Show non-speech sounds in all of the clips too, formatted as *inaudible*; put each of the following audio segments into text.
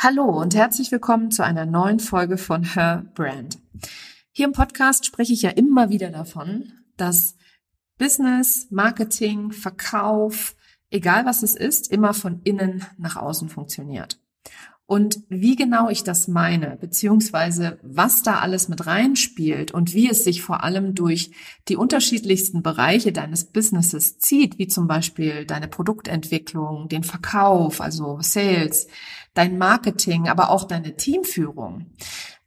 Hallo und herzlich willkommen zu einer neuen Folge von Her Brand. Hier im Podcast spreche ich ja immer wieder davon, dass Business, Marketing, Verkauf, egal was es ist, immer von innen nach außen funktioniert. Und wie genau ich das meine, beziehungsweise was da alles mit reinspielt und wie es sich vor allem durch die unterschiedlichsten Bereiche deines Businesses zieht, wie zum Beispiel deine Produktentwicklung, den Verkauf, also Sales, dein Marketing, aber auch deine Teamführung.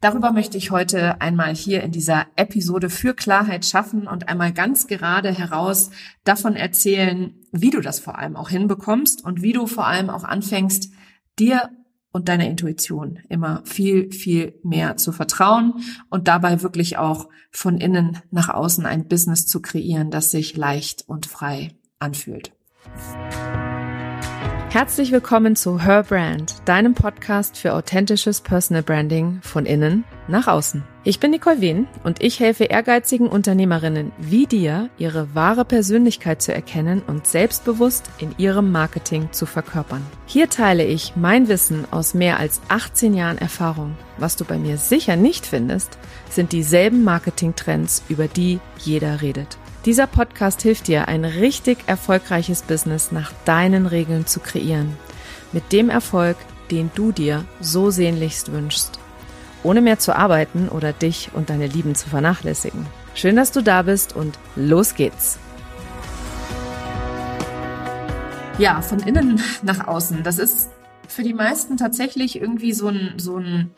Darüber möchte ich heute einmal hier in dieser Episode für Klarheit schaffen und einmal ganz gerade heraus davon erzählen, wie du das vor allem auch hinbekommst und wie du vor allem auch anfängst, dir und deiner Intuition immer viel, viel mehr zu vertrauen und dabei wirklich auch von innen nach außen ein Business zu kreieren, das sich leicht und frei anfühlt. Herzlich willkommen zu Her Brand, deinem Podcast für authentisches Personal Branding von innen nach außen. Ich bin Nicole Wien und ich helfe ehrgeizigen Unternehmerinnen wie dir, ihre wahre Persönlichkeit zu erkennen und selbstbewusst in ihrem Marketing zu verkörpern. Hier teile ich mein Wissen aus mehr als 18 Jahren Erfahrung. Was du bei mir sicher nicht findest, sind dieselben Marketingtrends, über die jeder redet. Dieser Podcast hilft dir, ein richtig erfolgreiches Business nach deinen Regeln zu kreieren. Mit dem Erfolg, den du dir so sehnlichst wünschst. Ohne mehr zu arbeiten oder dich und deine Lieben zu vernachlässigen. Schön, dass du da bist und los geht's. Ja, von innen nach außen. Das ist für die meisten tatsächlich irgendwie so ein, so ein,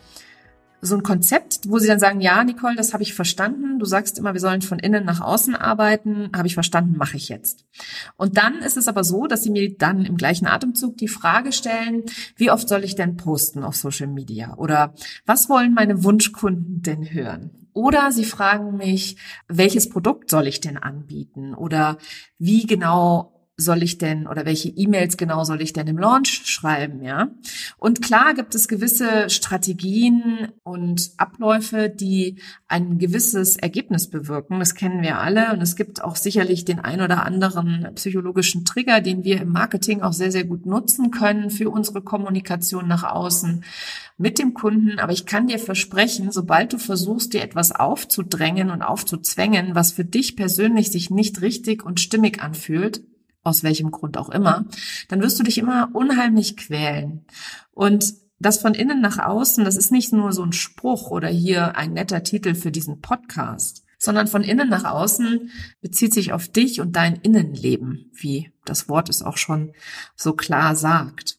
so ein Konzept, wo sie dann sagen, ja, Nicole, das habe ich verstanden. Du sagst immer, wir sollen von innen nach außen arbeiten. Habe ich verstanden, mache ich jetzt. Und dann ist es aber so, dass sie mir dann im gleichen Atemzug die Frage stellen, wie oft soll ich denn posten auf Social Media? Oder was wollen meine Wunschkunden denn hören? Oder sie fragen mich, welches Produkt soll ich denn anbieten? Oder wie genau soll ich denn oder welche E-Mails genau soll ich denn im Launch schreiben, ja? Und klar gibt es gewisse Strategien und Abläufe, die ein gewisses Ergebnis bewirken. Das kennen wir alle und es gibt auch sicherlich den ein oder anderen psychologischen Trigger, den wir im Marketing auch sehr sehr gut nutzen können für unsere Kommunikation nach außen mit dem Kunden. Aber ich kann dir versprechen, sobald du versuchst, dir etwas aufzudrängen und aufzuzwängen, was für dich persönlich sich nicht richtig und stimmig anfühlt, aus welchem Grund auch immer, dann wirst du dich immer unheimlich quälen. Und das von innen nach außen, das ist nicht nur so ein Spruch oder hier ein netter Titel für diesen Podcast, sondern von innen nach außen bezieht sich auf dich und dein Innenleben, wie das Wort es auch schon so klar sagt.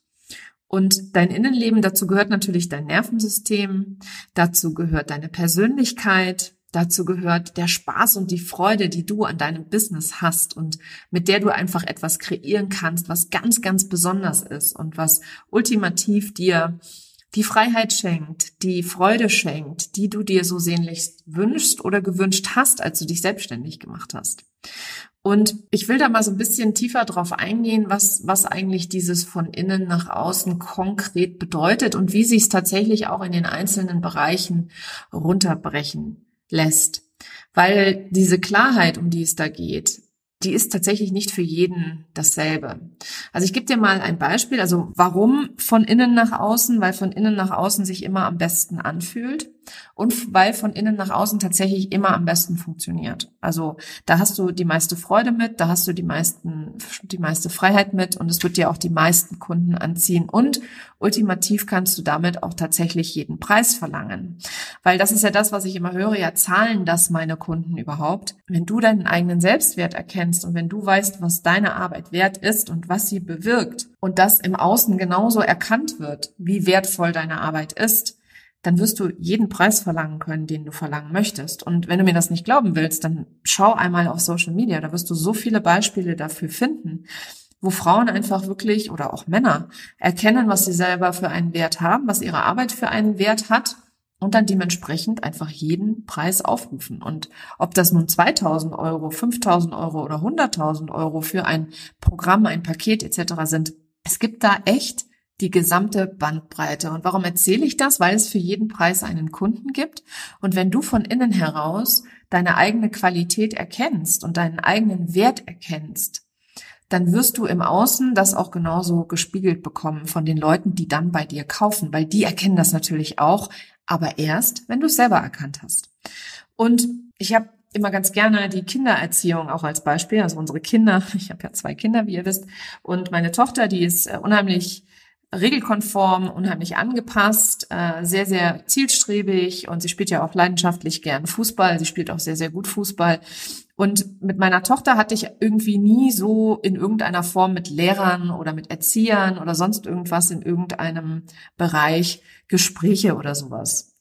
Und dein Innenleben, dazu gehört natürlich dein Nervensystem, dazu gehört deine Persönlichkeit, Dazu gehört der Spaß und die Freude, die du an deinem Business hast und mit der du einfach etwas kreieren kannst, was ganz, ganz besonders ist und was ultimativ dir die Freiheit schenkt, die Freude schenkt, die du dir so sehnlichst wünschst oder gewünscht hast, als du dich selbstständig gemacht hast. Und ich will da mal so ein bisschen tiefer drauf eingehen, was, was eigentlich dieses von innen nach außen konkret bedeutet und wie sich es tatsächlich auch in den einzelnen Bereichen runterbrechen lässt. Weil diese Klarheit, um die es da geht, die ist tatsächlich nicht für jeden dasselbe. Also ich gebe dir mal ein Beispiel. Also warum von innen nach außen? Weil von innen nach außen sich immer am besten anfühlt und weil von innen nach außen tatsächlich immer am besten funktioniert. Also da hast du die meiste Freude mit, da hast du die meisten, die meiste Freiheit mit und es wird dir auch die meisten Kunden anziehen und ultimativ kannst du damit auch tatsächlich jeden Preis verlangen. Weil das ist ja das, was ich immer höre, ja zahlen das meine Kunden überhaupt. Wenn du deinen eigenen Selbstwert erkennst und wenn du weißt, was deine Arbeit wert ist und was sie bewirkt und das im Außen genauso erkannt wird, wie wertvoll deine Arbeit ist, dann wirst du jeden Preis verlangen können, den du verlangen möchtest. Und wenn du mir das nicht glauben willst, dann schau einmal auf Social Media, da wirst du so viele Beispiele dafür finden, wo Frauen einfach wirklich oder auch Männer erkennen, was sie selber für einen Wert haben, was ihre Arbeit für einen Wert hat und dann dementsprechend einfach jeden Preis aufrufen. Und ob das nun 2000 Euro, 5000 Euro oder 100.000 Euro für ein Programm, ein Paket etc. sind, es gibt da echt die gesamte Bandbreite. Und warum erzähle ich das? Weil es für jeden Preis einen Kunden gibt. Und wenn du von innen heraus deine eigene Qualität erkennst und deinen eigenen Wert erkennst, dann wirst du im Außen das auch genauso gespiegelt bekommen von den Leuten, die dann bei dir kaufen, weil die erkennen das natürlich auch, aber erst, wenn du es selber erkannt hast. Und ich habe immer ganz gerne die Kindererziehung auch als Beispiel, also unsere Kinder. *laughs* Ich habe ja zwei Kinder, wie ihr wisst, und meine Tochter, die ist äh, unheimlich regelkonform, unheimlich angepasst, äh, sehr, sehr zielstrebig und sie spielt ja auch leidenschaftlich gern Fußball. Sie spielt auch sehr, sehr gut Fußball. Und mit meiner Tochter hatte ich irgendwie nie so in irgendeiner Form mit Lehrern oder mit Erziehern oder sonst irgendwas in irgendeinem Bereich Gespräche oder sowas.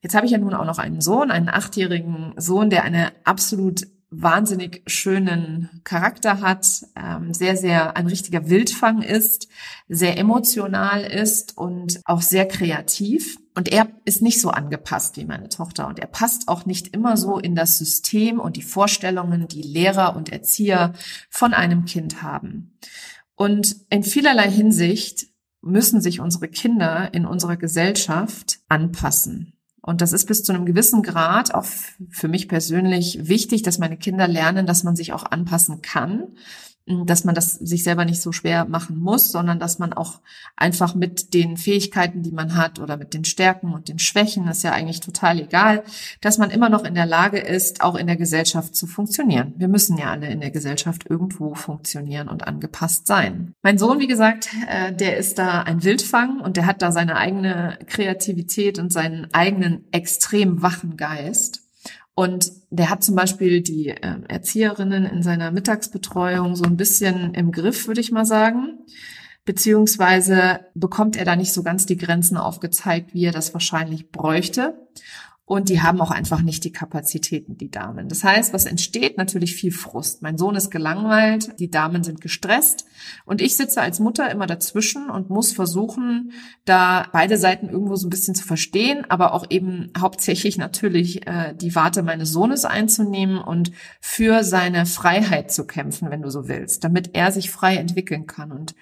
Jetzt habe ich ja nun auch noch einen Sohn, einen achtjährigen Sohn, der eine absolut wahnsinnig schönen Charakter hat, ähm, sehr, sehr ein richtiger Wildfang ist, sehr emotional ist und auch sehr kreativ. Und er ist nicht so angepasst wie meine Tochter und er passt auch nicht immer so in das System und die Vorstellungen, die Lehrer und Erzieher von einem Kind haben. Und in vielerlei Hinsicht müssen sich unsere Kinder in unserer Gesellschaft anpassen. Und das ist bis zu einem gewissen Grad auch für mich persönlich wichtig, dass meine Kinder lernen, dass man sich auch anpassen kann dass man das sich selber nicht so schwer machen muss, sondern dass man auch einfach mit den Fähigkeiten, die man hat oder mit den Stärken und den Schwächen, ist ja eigentlich total egal, dass man immer noch in der Lage ist, auch in der Gesellschaft zu funktionieren. Wir müssen ja alle in der Gesellschaft irgendwo funktionieren und angepasst sein. Mein Sohn, wie gesagt, äh, der ist da ein Wildfang und der hat da seine eigene Kreativität und seinen eigenen extrem wachen Geist. Und der hat zum Beispiel die äh, Erzieherinnen in seiner Mittagsbetreuung so ein bisschen im Griff, würde ich mal sagen. Beziehungsweise bekommt er da nicht so ganz die Grenzen aufgezeigt, wie er das wahrscheinlich bräuchte und die haben auch einfach nicht die Kapazitäten, die Damen. Das heißt, was entsteht? Natürlich viel Frust. Mein Sohn ist gelangweilt, die Damen sind gestresst und ich sitze als Mutter immer dazwischen und muss versuchen, da beide Seiten irgendwo so ein bisschen zu verstehen, aber auch eben hauptsächlich natürlich äh, die Warte meines Sohnes einzunehmen und für seine Freiheit zu kämpfen, wenn du so willst, damit er sich frei entwickeln kann und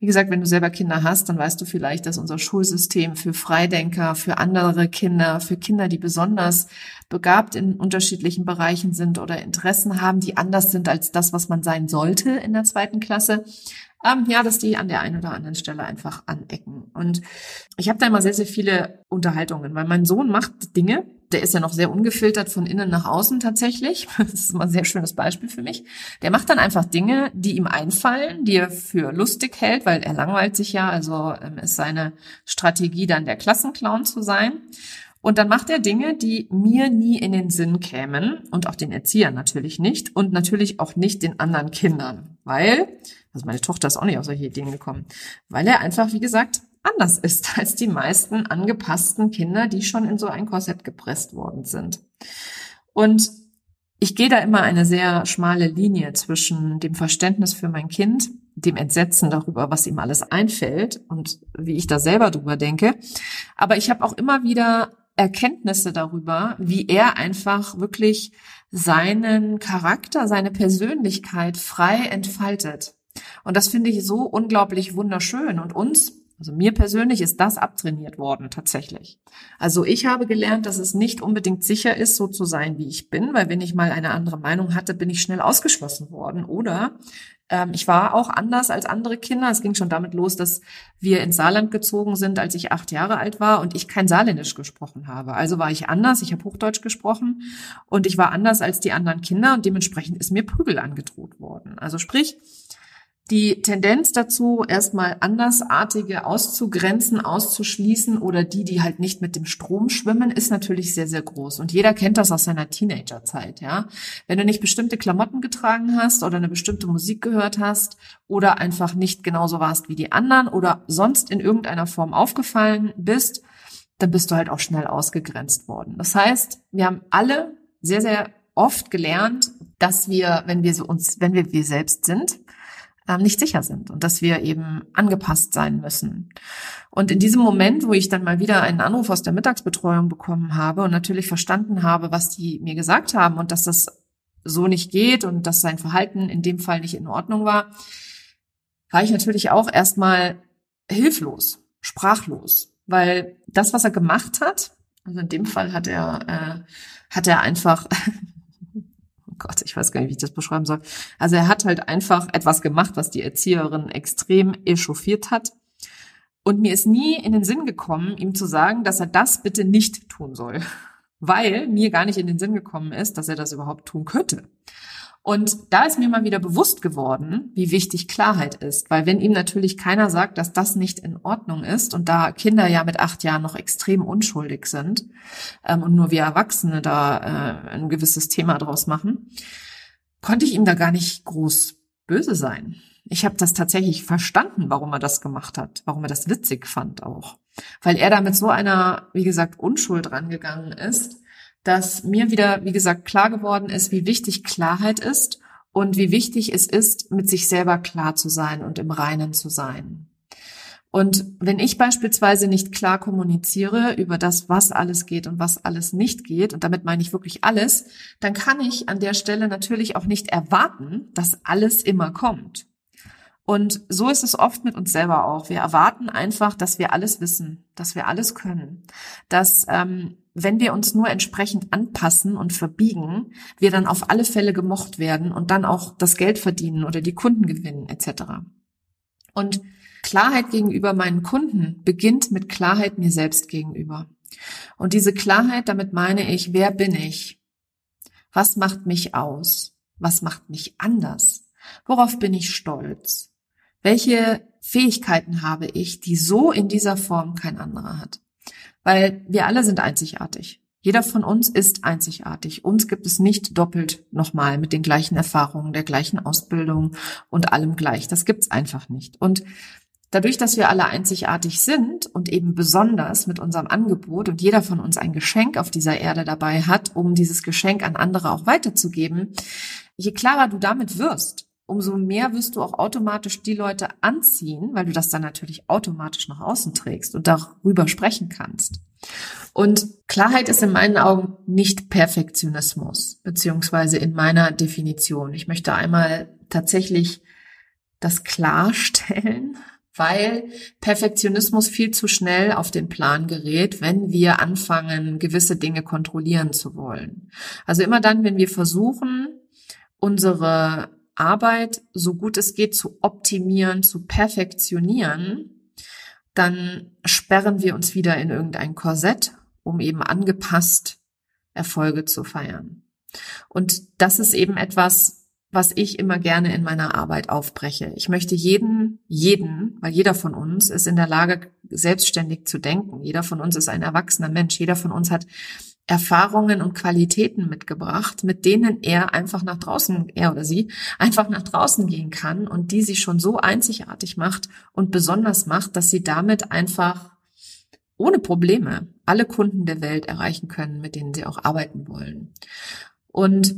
wie gesagt, wenn du selber Kinder hast, dann weißt du vielleicht, dass unser Schulsystem für Freidenker, für andere Kinder, für Kinder, die besonders begabt in unterschiedlichen Bereichen sind oder Interessen haben, die anders sind als das, was man sein sollte in der zweiten Klasse, ähm, ja, dass die an der einen oder anderen Stelle einfach anecken. Und ich habe da immer sehr, sehr viele Unterhaltungen, weil mein Sohn macht Dinge, der ist ja noch sehr ungefiltert von innen nach außen tatsächlich. *laughs* Das ist immer ein sehr schönes Beispiel für mich. Der macht dann einfach Dinge, die ihm einfallen, die er für lustig hält, weil er langweilt sich ja. Also ähm, ist seine Strategie dann der Klassenclown zu sein. Und dann macht er Dinge, die mir nie in den Sinn kämen und auch den Erziehern natürlich nicht und natürlich auch nicht den anderen Kindern, weil, also meine Tochter ist auch nicht auf solche Ideen gekommen, weil er einfach, wie gesagt, anders ist *laughs* als die meisten angepassten Kinder, die schon in so ein Korsett gepresst worden sind. Und ich gehe da immer eine sehr schmale Linie zwischen dem Verständnis für mein Kind, dem Entsetzen darüber, was ihm alles einfällt und wie ich da selber drüber denke. Aber ich habe auch immer wieder Erkenntnisse darüber, wie er einfach wirklich seinen Charakter, seine Persönlichkeit frei entfaltet. Und das finde ich so unglaublich wunderschön. Und uns also mir persönlich ist das abtrainiert worden, tatsächlich. Also ich habe gelernt, dass es nicht unbedingt sicher ist, so zu sein, wie ich bin, weil wenn ich mal eine andere Meinung hatte, bin ich schnell ausgeschlossen worden. Oder ich war auch anders als andere Kinder. Es ging schon damit los, dass wir ins Saarland gezogen sind, als ich acht Jahre alt war und ich kein Saarländisch gesprochen habe. Also war ich anders, ich habe Hochdeutsch gesprochen und ich war anders als die anderen Kinder und dementsprechend ist mir Prügel angedroht worden. Also sprich, die Tendenz dazu, erstmal Andersartige auszugrenzen, auszuschließen oder die, die halt nicht mit dem Strom schwimmen, ist natürlich sehr, sehr groß. Und jeder kennt das aus seiner Teenagerzeit, ja. Wenn du nicht bestimmte Klamotten getragen hast oder eine bestimmte Musik gehört hast oder einfach nicht genauso warst wie die anderen oder sonst in irgendeiner Form aufgefallen bist, dann bist du halt auch schnell ausgegrenzt worden. Das heißt, wir haben alle sehr, sehr oft gelernt, dass wir, wenn wir so uns, wenn wir wir selbst sind, nicht sicher sind und dass wir eben angepasst sein müssen. Und in diesem Moment, wo ich dann mal wieder einen Anruf aus der Mittagsbetreuung bekommen habe und natürlich verstanden habe, was die mir gesagt haben und dass das so nicht geht und dass sein Verhalten in dem Fall nicht in Ordnung war, war ich natürlich auch erstmal hilflos, sprachlos, weil das, was er gemacht hat, also in dem Fall hat er, äh, hat er einfach Gott, ich weiß gar nicht, wie ich das beschreiben soll. Also er hat halt einfach etwas gemacht, was die Erzieherin extrem echauffiert hat. Und mir ist nie in den Sinn gekommen, ihm zu sagen, dass er das bitte nicht tun soll. Weil mir gar nicht in den Sinn gekommen ist, dass er das überhaupt tun könnte. Und da ist mir mal wieder bewusst geworden, wie wichtig Klarheit ist. Weil wenn ihm natürlich keiner sagt, dass das nicht in Ordnung ist und da Kinder ja mit acht Jahren noch extrem unschuldig sind ähm, und nur wir Erwachsene da äh, ein gewisses Thema draus machen, konnte ich ihm da gar nicht groß böse sein. Ich habe das tatsächlich verstanden, warum er das gemacht hat, warum er das witzig fand auch. Weil er da mit so einer, wie gesagt, Unschuld rangegangen ist, dass mir wieder, wie gesagt, klar geworden ist, wie wichtig Klarheit ist und wie wichtig es ist, mit sich selber klar zu sein und im Reinen zu sein. Und wenn ich beispielsweise nicht klar kommuniziere über das, was alles geht und was alles nicht geht, und damit meine ich wirklich alles, dann kann ich an der Stelle natürlich auch nicht erwarten, dass alles immer kommt. Und so ist es oft mit uns selber auch. Wir erwarten einfach, dass wir alles wissen, dass wir alles können, dass ähm, wenn wir uns nur entsprechend anpassen und verbiegen, wir dann auf alle Fälle gemocht werden und dann auch das Geld verdienen oder die Kunden gewinnen etc. Und Klarheit gegenüber meinen Kunden beginnt mit Klarheit mir selbst gegenüber. Und diese Klarheit, damit meine ich, wer bin ich? Was macht mich aus? Was macht mich anders? Worauf bin ich stolz? Welche Fähigkeiten habe ich, die so in dieser Form kein anderer hat? Weil wir alle sind einzigartig. Jeder von uns ist einzigartig. Uns gibt es nicht doppelt nochmal mit den gleichen Erfahrungen, der gleichen Ausbildung und allem gleich. Das gibt's einfach nicht. Und dadurch, dass wir alle einzigartig sind und eben besonders mit unserem Angebot und jeder von uns ein Geschenk auf dieser Erde dabei hat, um dieses Geschenk an andere auch weiterzugeben, je klarer du damit wirst, umso mehr wirst du auch automatisch die Leute anziehen, weil du das dann natürlich automatisch nach außen trägst und darüber sprechen kannst. Und Klarheit ist in meinen Augen nicht Perfektionismus, beziehungsweise in meiner Definition. Ich möchte einmal tatsächlich das klarstellen, *laughs* weil Perfektionismus viel zu schnell auf den Plan gerät, wenn wir anfangen, gewisse Dinge kontrollieren zu wollen. Also immer dann, wenn wir versuchen, unsere Arbeit so gut es geht zu optimieren, zu perfektionieren, dann sperren wir uns wieder in irgendein Korsett, um eben angepasst Erfolge zu feiern. Und das ist eben etwas, was ich immer gerne in meiner Arbeit aufbreche. Ich möchte jeden, jeden, weil jeder von uns ist in der Lage, selbstständig zu denken. Jeder von uns ist ein erwachsener Mensch. Jeder von uns hat Erfahrungen und Qualitäten mitgebracht, mit denen er einfach nach draußen, er oder sie, einfach nach draußen gehen kann und die sie schon so einzigartig macht und besonders macht, dass sie damit einfach ohne Probleme alle Kunden der Welt erreichen können, mit denen sie auch arbeiten wollen. Und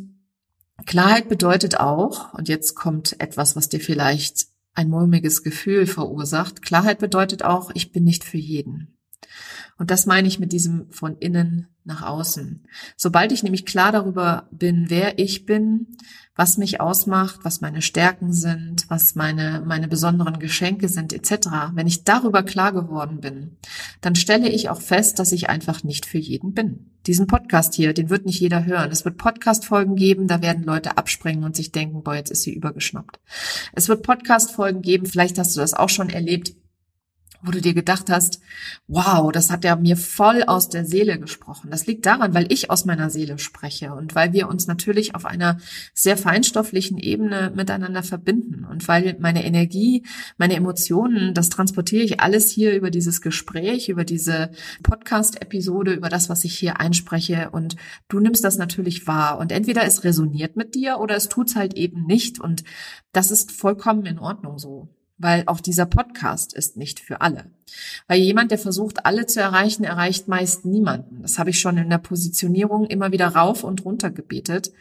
Klarheit bedeutet auch, und jetzt kommt etwas, was dir vielleicht ein mulmiges Gefühl verursacht, Klarheit bedeutet auch, ich bin nicht für jeden. Und das meine ich mit diesem von innen nach außen. Sobald ich nämlich klar darüber bin, wer ich bin, was mich ausmacht, was meine Stärken sind, was meine, meine besonderen Geschenke sind, etc., wenn ich darüber klar geworden bin, dann stelle ich auch fest, dass ich einfach nicht für jeden bin. Diesen Podcast hier, den wird nicht jeder hören. Es wird Podcast-Folgen geben, da werden Leute abspringen und sich denken, boah, jetzt ist sie übergeschnappt. Es wird Podcast-Folgen geben, vielleicht hast du das auch schon erlebt, wo du dir gedacht hast, wow, das hat ja mir voll aus der Seele gesprochen. Das liegt daran, weil ich aus meiner Seele spreche und weil wir uns natürlich auf einer sehr feinstofflichen Ebene miteinander verbinden und weil meine Energie, meine Emotionen, das transportiere ich alles hier über dieses Gespräch, über diese Podcast-Episode, über das, was ich hier einspreche und du nimmst das natürlich wahr und entweder es resoniert mit dir oder es tut's halt eben nicht und das ist vollkommen in Ordnung so weil auch dieser Podcast ist nicht für alle. Weil jemand, der versucht, alle zu erreichen, erreicht meist niemanden. Das habe ich schon in der Positionierung immer wieder rauf und runter gebetet.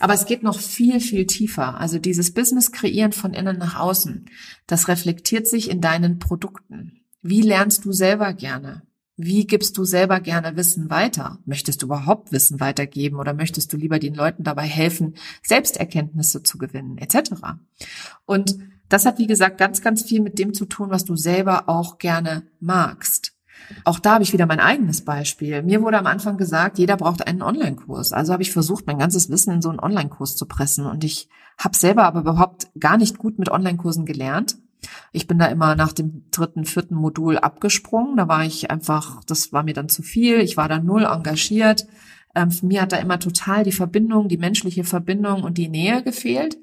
Aber es geht noch viel, viel tiefer. Also dieses Business kreieren von innen nach außen, das reflektiert sich in deinen Produkten. Wie lernst du selber gerne? Wie gibst du selber gerne Wissen weiter? Möchtest du überhaupt Wissen weitergeben oder möchtest du lieber den Leuten dabei helfen, Selbsterkenntnisse zu gewinnen, etc.? Und das hat, wie gesagt, ganz, ganz viel mit dem zu tun, was du selber auch gerne magst. Auch da habe ich wieder mein eigenes Beispiel. Mir wurde am Anfang gesagt, jeder braucht einen Online-Kurs. Also habe ich versucht, mein ganzes Wissen in so einen Online-Kurs zu pressen. Und ich habe selber aber überhaupt gar nicht gut mit Online-Kursen gelernt. Ich bin da immer nach dem dritten, vierten Modul abgesprungen. Da war ich einfach, das war mir dann zu viel. Ich war da null engagiert. Ähm, mir hat da immer total die Verbindung, die menschliche Verbindung und die Nähe gefehlt.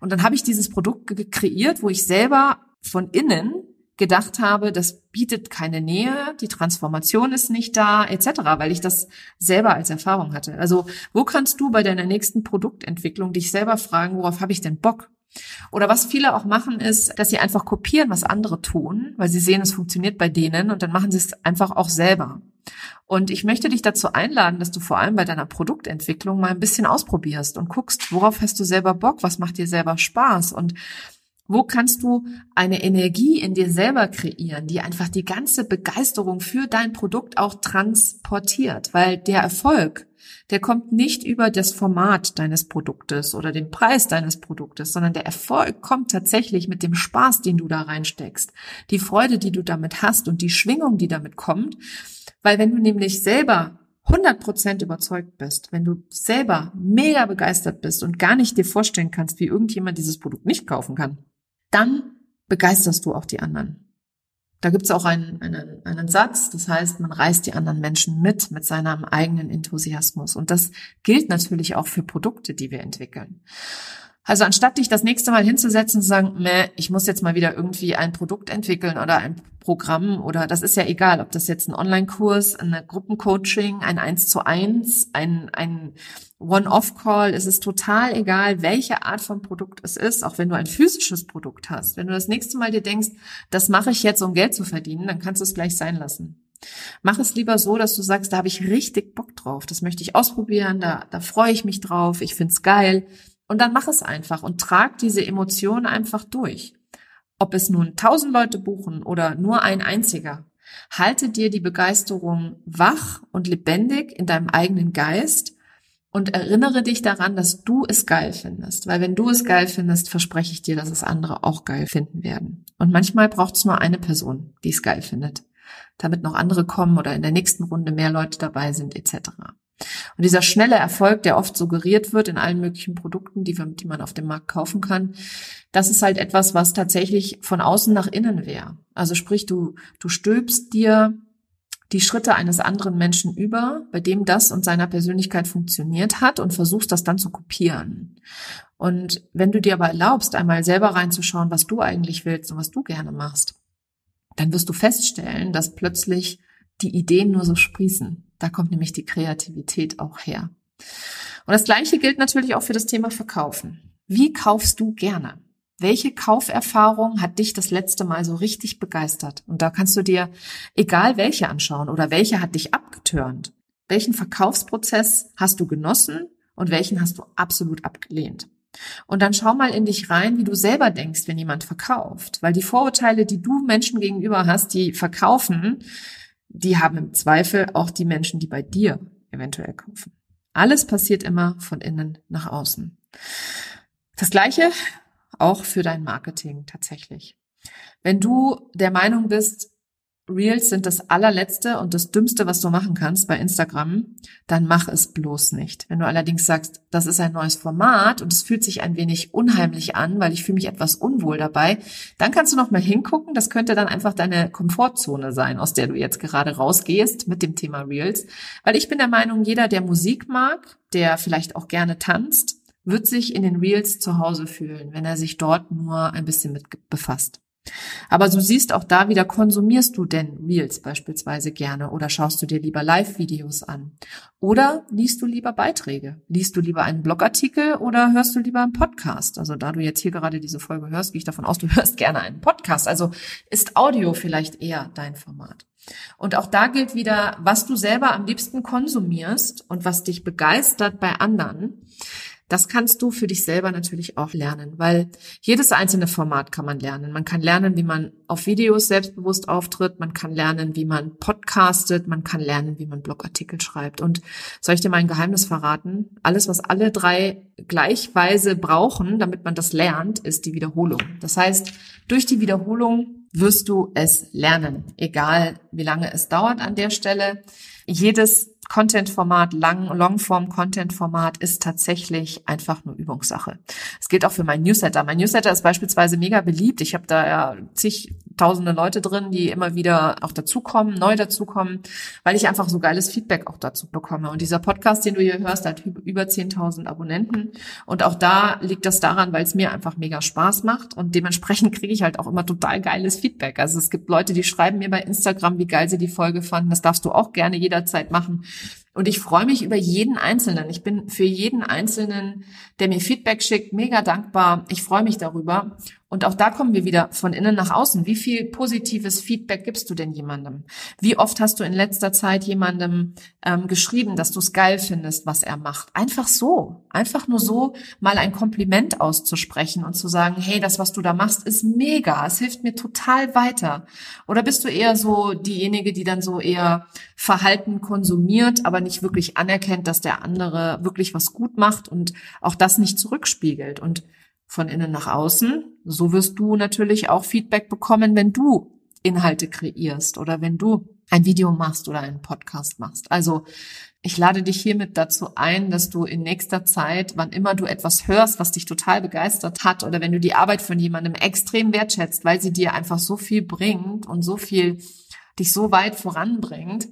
Und dann habe ich dieses Produkt kreiert, wo ich selber von innen gedacht habe, das bietet keine Nähe, die Transformation ist nicht da, etc., weil ich das selber als Erfahrung hatte. Also wo kannst du bei deiner nächsten Produktentwicklung dich selber fragen, worauf habe ich denn Bock? Oder was viele auch machen, ist, dass sie einfach kopieren, was andere tun, weil sie sehen, es funktioniert bei denen und dann machen sie es einfach auch selber. Und ich möchte dich dazu einladen, dass du vor allem bei deiner Produktentwicklung mal ein bisschen ausprobierst und guckst, worauf hast du selber Bock, was macht dir selber Spaß? Und wo kannst du eine Energie in dir selber kreieren, die einfach die ganze Begeisterung für dein Produkt auch transportiert? Weil der Erfolg, der kommt nicht über das Format deines Produktes oder den Preis deines Produktes, sondern der Erfolg kommt tatsächlich mit dem Spaß, den du da reinsteckst, die Freude, die du damit hast und die Schwingung, die damit kommt. Weil wenn du nämlich selber 100% überzeugt bist, wenn du selber mega begeistert bist und gar nicht dir vorstellen kannst, wie irgendjemand dieses Produkt nicht kaufen kann, dann begeisterst du auch die anderen. Da gibt's auch einen, einen, einen Satz, das heißt, man reißt die anderen Menschen mit, mit seinem eigenen Enthusiasmus. Und das gilt natürlich auch für Produkte, die wir entwickeln. Also anstatt dich das nächste Mal hinzusetzen und zu sagen, meh, ich muss jetzt mal wieder irgendwie ein Produkt entwickeln oder ein Programm oder das ist ja egal, ob das jetzt ein Online-Kurs, ein Gruppencoaching, ein Eins zu eins, ein, ein One-Off-Call, es ist total egal, welche Art von Produkt es ist, auch wenn du ein physisches Produkt hast. Wenn du das nächste Mal dir denkst, das mache ich jetzt, um Geld zu verdienen, dann kannst du es gleich sein lassen. Mach es lieber so, dass du sagst, da habe ich richtig Bock drauf, das möchte ich ausprobieren, da, da freue ich mich drauf, ich find's geil. Und dann mach es einfach und trag diese Emotionen einfach durch. Ob es nun tausend Leute buchen oder nur ein einziger. Halte dir die Begeisterung wach und lebendig in deinem eigenen Geist und erinnere dich daran, dass du es geil findest. Weil wenn du es geil findest, verspreche ich dir, dass es andere auch geil finden werden. Und manchmal braucht es nur eine Person, die es geil findet, damit noch andere kommen oder in der nächsten Runde mehr Leute dabei sind etc. Und dieser schnelle Erfolg, der oft suggeriert wird in allen möglichen Produkten, die, man auf dem Markt kaufen kann, das ist halt etwas, was tatsächlich von außen nach innen wäre. Also sprich, du, du stülpst dir die Schritte eines anderen Menschen über, bei dem das und seiner Persönlichkeit funktioniert hat und versuchst das dann zu kopieren. Und wenn du dir aber erlaubst, einmal selber reinzuschauen, was du eigentlich willst und was du gerne machst, dann wirst du feststellen, dass plötzlich die Ideen nur so sprießen. Da kommt nämlich die Kreativität auch her. Und das Gleiche gilt natürlich auch für das Thema Verkaufen. Wie kaufst du gerne? Welche Kauferfahrung hat dich das letzte Mal so richtig begeistert? Und da kannst du dir egal welche anschauen oder welche hat dich abgetörnt. Welchen Verkaufsprozess hast du genossen und welchen hast du absolut abgelehnt? Und dann schau mal in dich rein, wie du selber denkst, wenn jemand verkauft. Weil die Vorurteile, die du Menschen gegenüber hast, die verkaufen, die haben im Zweifel auch die Menschen, die bei dir eventuell kaufen. Alles passiert immer von innen nach außen. Das Gleiche auch für dein Marketing tatsächlich. Wenn du der Meinung bist, Reels sind das allerletzte und das dümmste, was du machen kannst bei Instagram, dann mach es bloß nicht. Wenn du allerdings sagst, das ist ein neues Format und es fühlt sich ein wenig unheimlich an, weil ich fühle mich etwas unwohl dabei, dann kannst du noch mal hingucken. Das könnte dann einfach deine Komfortzone sein, aus der du jetzt gerade rausgehst mit dem Thema Reels. Weil ich bin der Meinung, jeder, der Musik mag, der vielleicht auch gerne tanzt, wird sich in den Reels zu Hause fühlen, wenn er sich dort nur ein bisschen mit befasst. Aber du siehst auch da wieder, konsumierst du denn Reels beispielsweise gerne oder schaust du dir lieber Live-Videos an? Oder liest du lieber Beiträge? Liest du lieber einen Blogartikel oder hörst du lieber einen Podcast? Also da du jetzt hier gerade diese Folge hörst, gehe ich davon aus, du *laughs* hörst gerne einen Podcast. Also ist Audio vielleicht eher dein Format. Und auch da gilt wieder, was du selber am liebsten konsumierst und was dich begeistert bei anderen Das kannst du für dich selber natürlich auch lernen, weil jedes einzelne Format kann man lernen. Man kann lernen, wie man auf Videos selbstbewusst auftritt, man kann lernen, wie man podcastet, man kann lernen, wie man Blogartikel schreibt. Und soll ich dir mal ein Geheimnis verraten? Alles, was alle drei gleichweise brauchen, damit man das lernt, ist die Wiederholung. Das heißt, durch die Wiederholung wirst du es lernen, egal wie lange es dauert an der Stelle. Jedes Content-Format, Longform-Content-Format ist tatsächlich einfach nur Übungssache. Es gilt auch für mein Newsletter. Mein Newsletter ist beispielsweise mega beliebt. Ich habe da ja zigtausende Leute drin, die immer wieder auch dazukommen, neu dazukommen, weil ich einfach so geiles Feedback auch dazu bekomme. Und dieser Podcast, den du hier hörst, hat über 10.000 Abonnenten. Und auch da liegt das daran, weil es mir einfach mega Spaß macht. Und dementsprechend kriege ich halt auch immer total geiles Feedback. Also es gibt Leute, die schreiben mir bei Instagram, wie geil sie die Folge fanden. Das darfst du auch gerne jederzeit machen. Und ich freue mich über jeden Einzelnen. Ich bin für jeden Einzelnen, der mir Feedback schickt, mega dankbar. Ich freue mich darüber. Und auch da kommen wir wieder von innen nach außen. Wie viel positives Feedback gibst du denn jemandem? Wie oft hast du in letzter Zeit jemandem ähm, geschrieben, dass du es geil findest, was er macht? Einfach so, einfach nur so mal ein Kompliment auszusprechen und zu sagen, hey, das, was du da machst, ist mega. Es hilft mir total weiter. Oder bist du eher so diejenige, die dann so eher Verhalten konsumiert, aber nicht wirklich anerkennt, dass der andere wirklich was gut macht und auch das nicht zurückspiegelt? Und von innen nach außen. So wirst du natürlich auch Feedback bekommen, wenn du Inhalte kreierst oder wenn du ein Video machst oder einen Podcast machst. Also ich lade dich hiermit dazu ein, dass du in nächster Zeit, wann immer du etwas hörst, was dich total begeistert hat oder wenn du die Arbeit von jemandem extrem wertschätzt, weil sie dir einfach so viel bringt und so viel dich so weit voranbringt,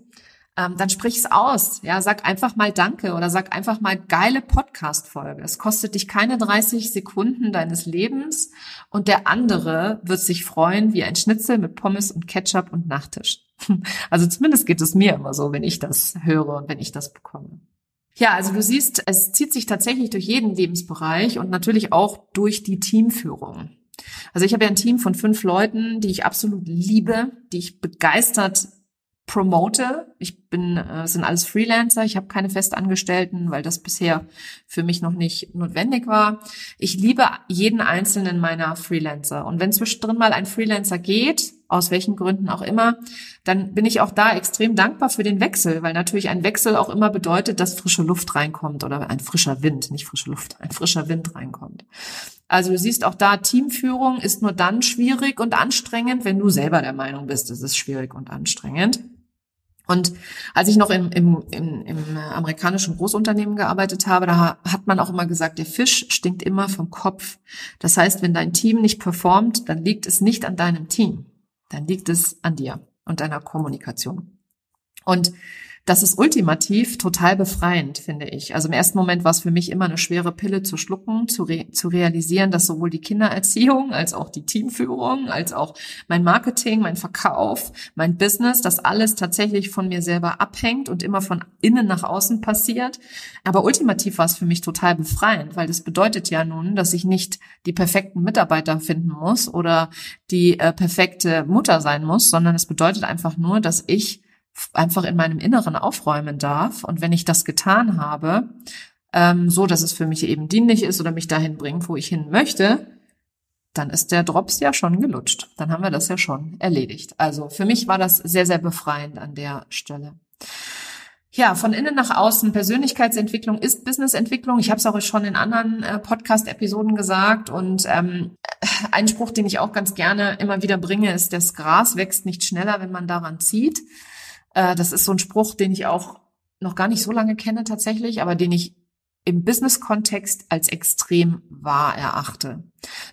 ähm, dann sprich's aus. Ja, sag einfach mal Danke oder sag einfach mal geile Podcast-Folge. Es kostet dich keine 30 Sekunden deines Lebens und der andere wird sich freuen wie ein Schnitzel mit Pommes und Ketchup und Nachtisch. *laughs* Also zumindest geht es mir immer so, wenn ich das höre und wenn ich das bekomme. Ja, also du siehst, es zieht sich tatsächlich durch jeden Lebensbereich und natürlich auch durch die Teamführung. Also ich habe ja ein Team von fünf Leuten, die ich absolut liebe, die ich begeistert promote. Ich bin, äh, sind alles Freelancer, ich habe keine Festangestellten, weil das bisher für mich noch nicht notwendig war. Ich liebe jeden einzelnen meiner Freelancer. Und wenn zwischendrin mal ein Freelancer geht, aus welchen Gründen auch immer, dann bin ich auch da extrem dankbar für den Wechsel, weil natürlich ein Wechsel auch immer bedeutet, dass frische Luft reinkommt oder ein frischer Wind, nicht frische Luft, ein frischer Wind reinkommt. Also du siehst auch da, Teamführung ist nur dann schwierig und anstrengend, wenn du selber der Meinung bist, es ist schwierig und anstrengend. Und als ich noch im, im, im, im amerikanischen Großunternehmen gearbeitet habe, da hat man auch immer gesagt, der Fisch stinkt immer vom Kopf. Das heißt, wenn dein Team nicht performt, dann liegt es nicht an deinem Team. Dann liegt es an dir und deiner Kommunikation. Und das ist ultimativ total befreiend, finde ich. Also im ersten Moment war es für mich immer eine schwere Pille zu schlucken, zu, re zu realisieren, dass sowohl die Kindererziehung als auch die Teamführung, als auch mein Marketing, mein Verkauf, mein Business, das alles tatsächlich von mir selber abhängt und immer von innen nach außen passiert. Aber ultimativ war es für mich total befreiend, weil das bedeutet ja nun, dass ich nicht die perfekten Mitarbeiter finden muss oder die äh, perfekte Mutter sein muss, sondern es bedeutet einfach nur, dass ich einfach in meinem Inneren aufräumen darf. Und wenn ich das getan habe, ähm, so dass es für mich eben dienlich ist oder mich dahin bringt, wo ich hin möchte, dann ist der Drops ja schon gelutscht. Dann haben wir das ja schon erledigt. Also für mich war das sehr, sehr befreiend an der Stelle. Ja, von innen nach außen. Persönlichkeitsentwicklung ist Businessentwicklung. Ich habe es auch schon in anderen äh, Podcast-Episoden gesagt. Und ähm, ein Spruch, den ich auch ganz gerne immer wieder bringe, ist, das Gras wächst nicht schneller, wenn man daran zieht. Äh, das ist so ein Spruch, den ich auch noch gar nicht so lange kenne tatsächlich, aber den ich im Business-Kontext als extrem wahr erachte.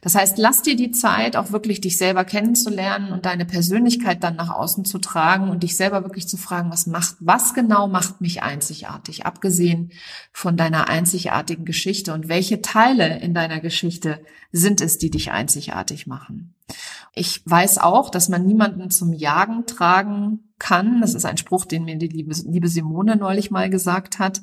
Das heißt, lass dir die Zeit, auch wirklich dich selber kennenzulernen und deine Persönlichkeit dann nach außen zu tragen und dich selber wirklich zu fragen, was macht, was genau macht mich einzigartig, abgesehen von deiner einzigartigen Geschichte und welche Teile in deiner Geschichte sind es, die dich einzigartig machen. Ich weiß auch, dass man niemanden zum Jagen tragen kann. Das ist ein Spruch, den mir die liebe, liebe Simone neulich mal gesagt hat.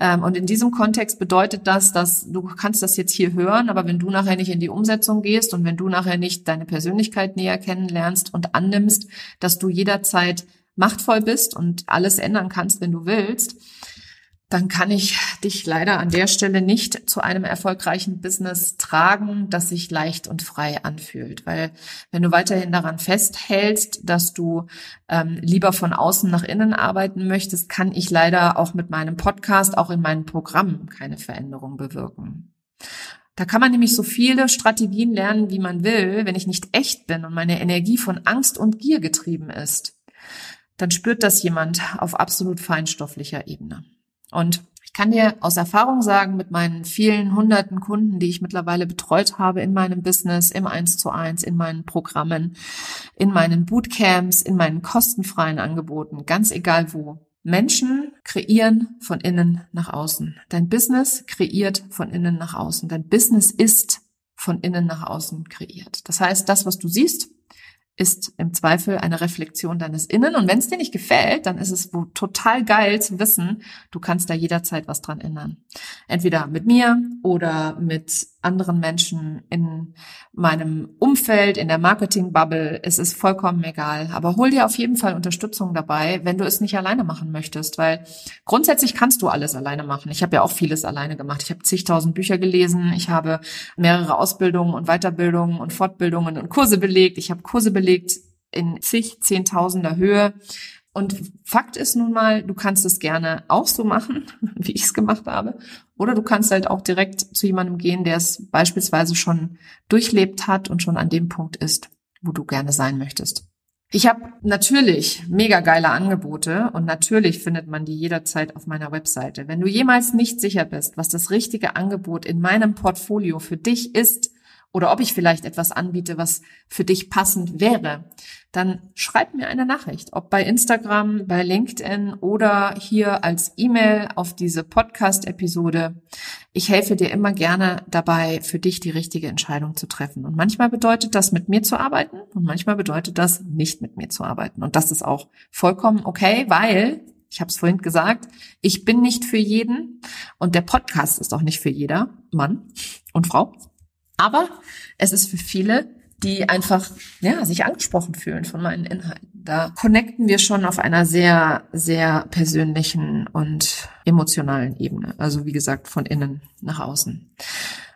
Ähm, und in diesem Kontext bedeutet das, dass du kannst das jetzt hier hören, aber wenn du nachher nicht in die Umsetzung gehst und wenn du nachher nicht deine Persönlichkeit näher kennenlernst und annimmst, dass du jederzeit machtvoll bist und alles ändern kannst, wenn du willst, dann kann ich dich leider an der Stelle nicht zu einem erfolgreichen Business tragen, das sich leicht und frei anfühlt. Weil wenn du weiterhin daran festhältst, dass du ähm, lieber von außen nach innen arbeiten möchtest, kann ich leider auch mit meinem Podcast, auch in meinen Programmen keine Veränderung bewirken. Da kann man nämlich so viele Strategien lernen, wie man will. Wenn ich nicht echt bin und meine Energie von Angst und Gier getrieben ist, dann spürt das jemand auf absolut feinstofflicher Ebene. Und ich kann dir aus Erfahrung sagen, mit meinen vielen hunderten Kunden, die ich mittlerweile betreut habe in meinem Business, im 1 zu 1, in meinen Programmen, in meinen Bootcamps, in meinen kostenfreien Angeboten, ganz egal wo. Menschen kreieren von innen nach außen. Dein Business kreiert von innen nach außen. Dein Business ist von innen nach außen kreiert. Das heißt, das, was du siehst, ist im Zweifel eine Reflexion deines Innen. Und wenn es dir nicht gefällt, dann ist es total geil zu wissen, du kannst da jederzeit was dran ändern. Entweder mit mir oder mit anderen Menschen in meinem Umfeld, in der Marketing-Bubble. Es ist vollkommen egal. Aber hol dir auf jeden Fall Unterstützung dabei, wenn du es nicht alleine machen möchtest, weil grundsätzlich kannst du alles alleine machen. Ich habe ja auch vieles alleine gemacht. Ich habe zigtausend Bücher gelesen. Ich habe mehrere Ausbildungen und Weiterbildungen und Fortbildungen und Kurse belegt. Ich habe Kurse belegt in zig, zehntausender Höhe. Und Fakt ist nun mal, du kannst es gerne auch so machen, *laughs* wie ich es gemacht habe. Oder du kannst halt auch direkt zu jemandem gehen, der es beispielsweise schon durchlebt hat und schon an dem Punkt ist, wo du gerne sein möchtest. Ich habe natürlich mega geile Angebote und natürlich findet man die jederzeit auf meiner Webseite. Wenn du jemals nicht sicher bist, was das richtige Angebot in meinem Portfolio für dich ist, oder ob ich vielleicht etwas anbiete, was für dich passend wäre, dann schreib mir eine Nachricht, ob bei Instagram, bei LinkedIn oder hier als E-Mail auf diese Podcast-Episode. Ich helfe dir immer gerne dabei, für dich die richtige Entscheidung zu treffen. Und manchmal bedeutet das, mit mir zu arbeiten und manchmal bedeutet das, nicht mit mir zu arbeiten. Und das ist auch vollkommen okay, weil ich habe es vorhin gesagt, ich bin nicht für jeden und der Podcast ist auch nicht für jeder Mann und Frau. Aber es ist für viele, die einfach ja, sich angesprochen fühlen von meinen Inhalten. Da connecten wir schon auf einer sehr, sehr persönlichen und emotionalen Ebene. Also wie gesagt, von innen nach außen.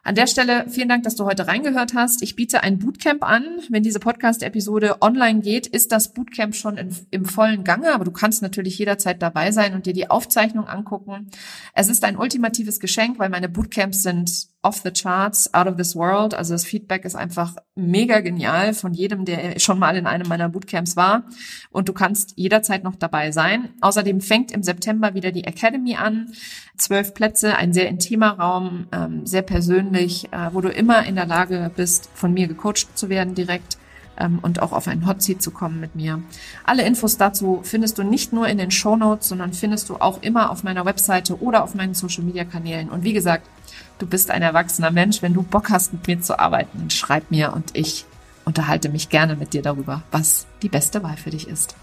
An der Stelle vielen Dank, dass du heute reingehört hast. Ich biete ein Bootcamp an. Wenn diese Podcast-Episode online geht, ist das Bootcamp schon in, im vollen Gange, aber du kannst natürlich jederzeit dabei sein und dir die Aufzeichnung angucken. Es ist ein ultimatives Geschenk, weil meine Bootcamps sind off the charts, out of this world. Also das Feedback ist einfach mega genial von jedem, der schon mal in einem meiner Bootcamps war. Und du kannst jederzeit noch dabei sein. Außerdem fängt im September wieder die Academy an. Zwölf Plätze, ein sehr intimer Raum, ähm, sehr persönlich, äh, wo du immer in der Lage bist, von mir gecoacht zu werden direkt ähm, und auch auf einen Hotseat zu kommen mit mir. Alle Infos dazu findest du nicht nur in den Show Notes, sondern findest du auch immer auf meiner Webseite oder auf meinen Social Media Kanälen. Und wie gesagt, du bist ein erwachsener Mensch. Wenn du Bock hast, mit mir zu arbeiten, schreib mir und ich unterhalte mich gerne mit dir darüber, was die beste Wahl für dich ist.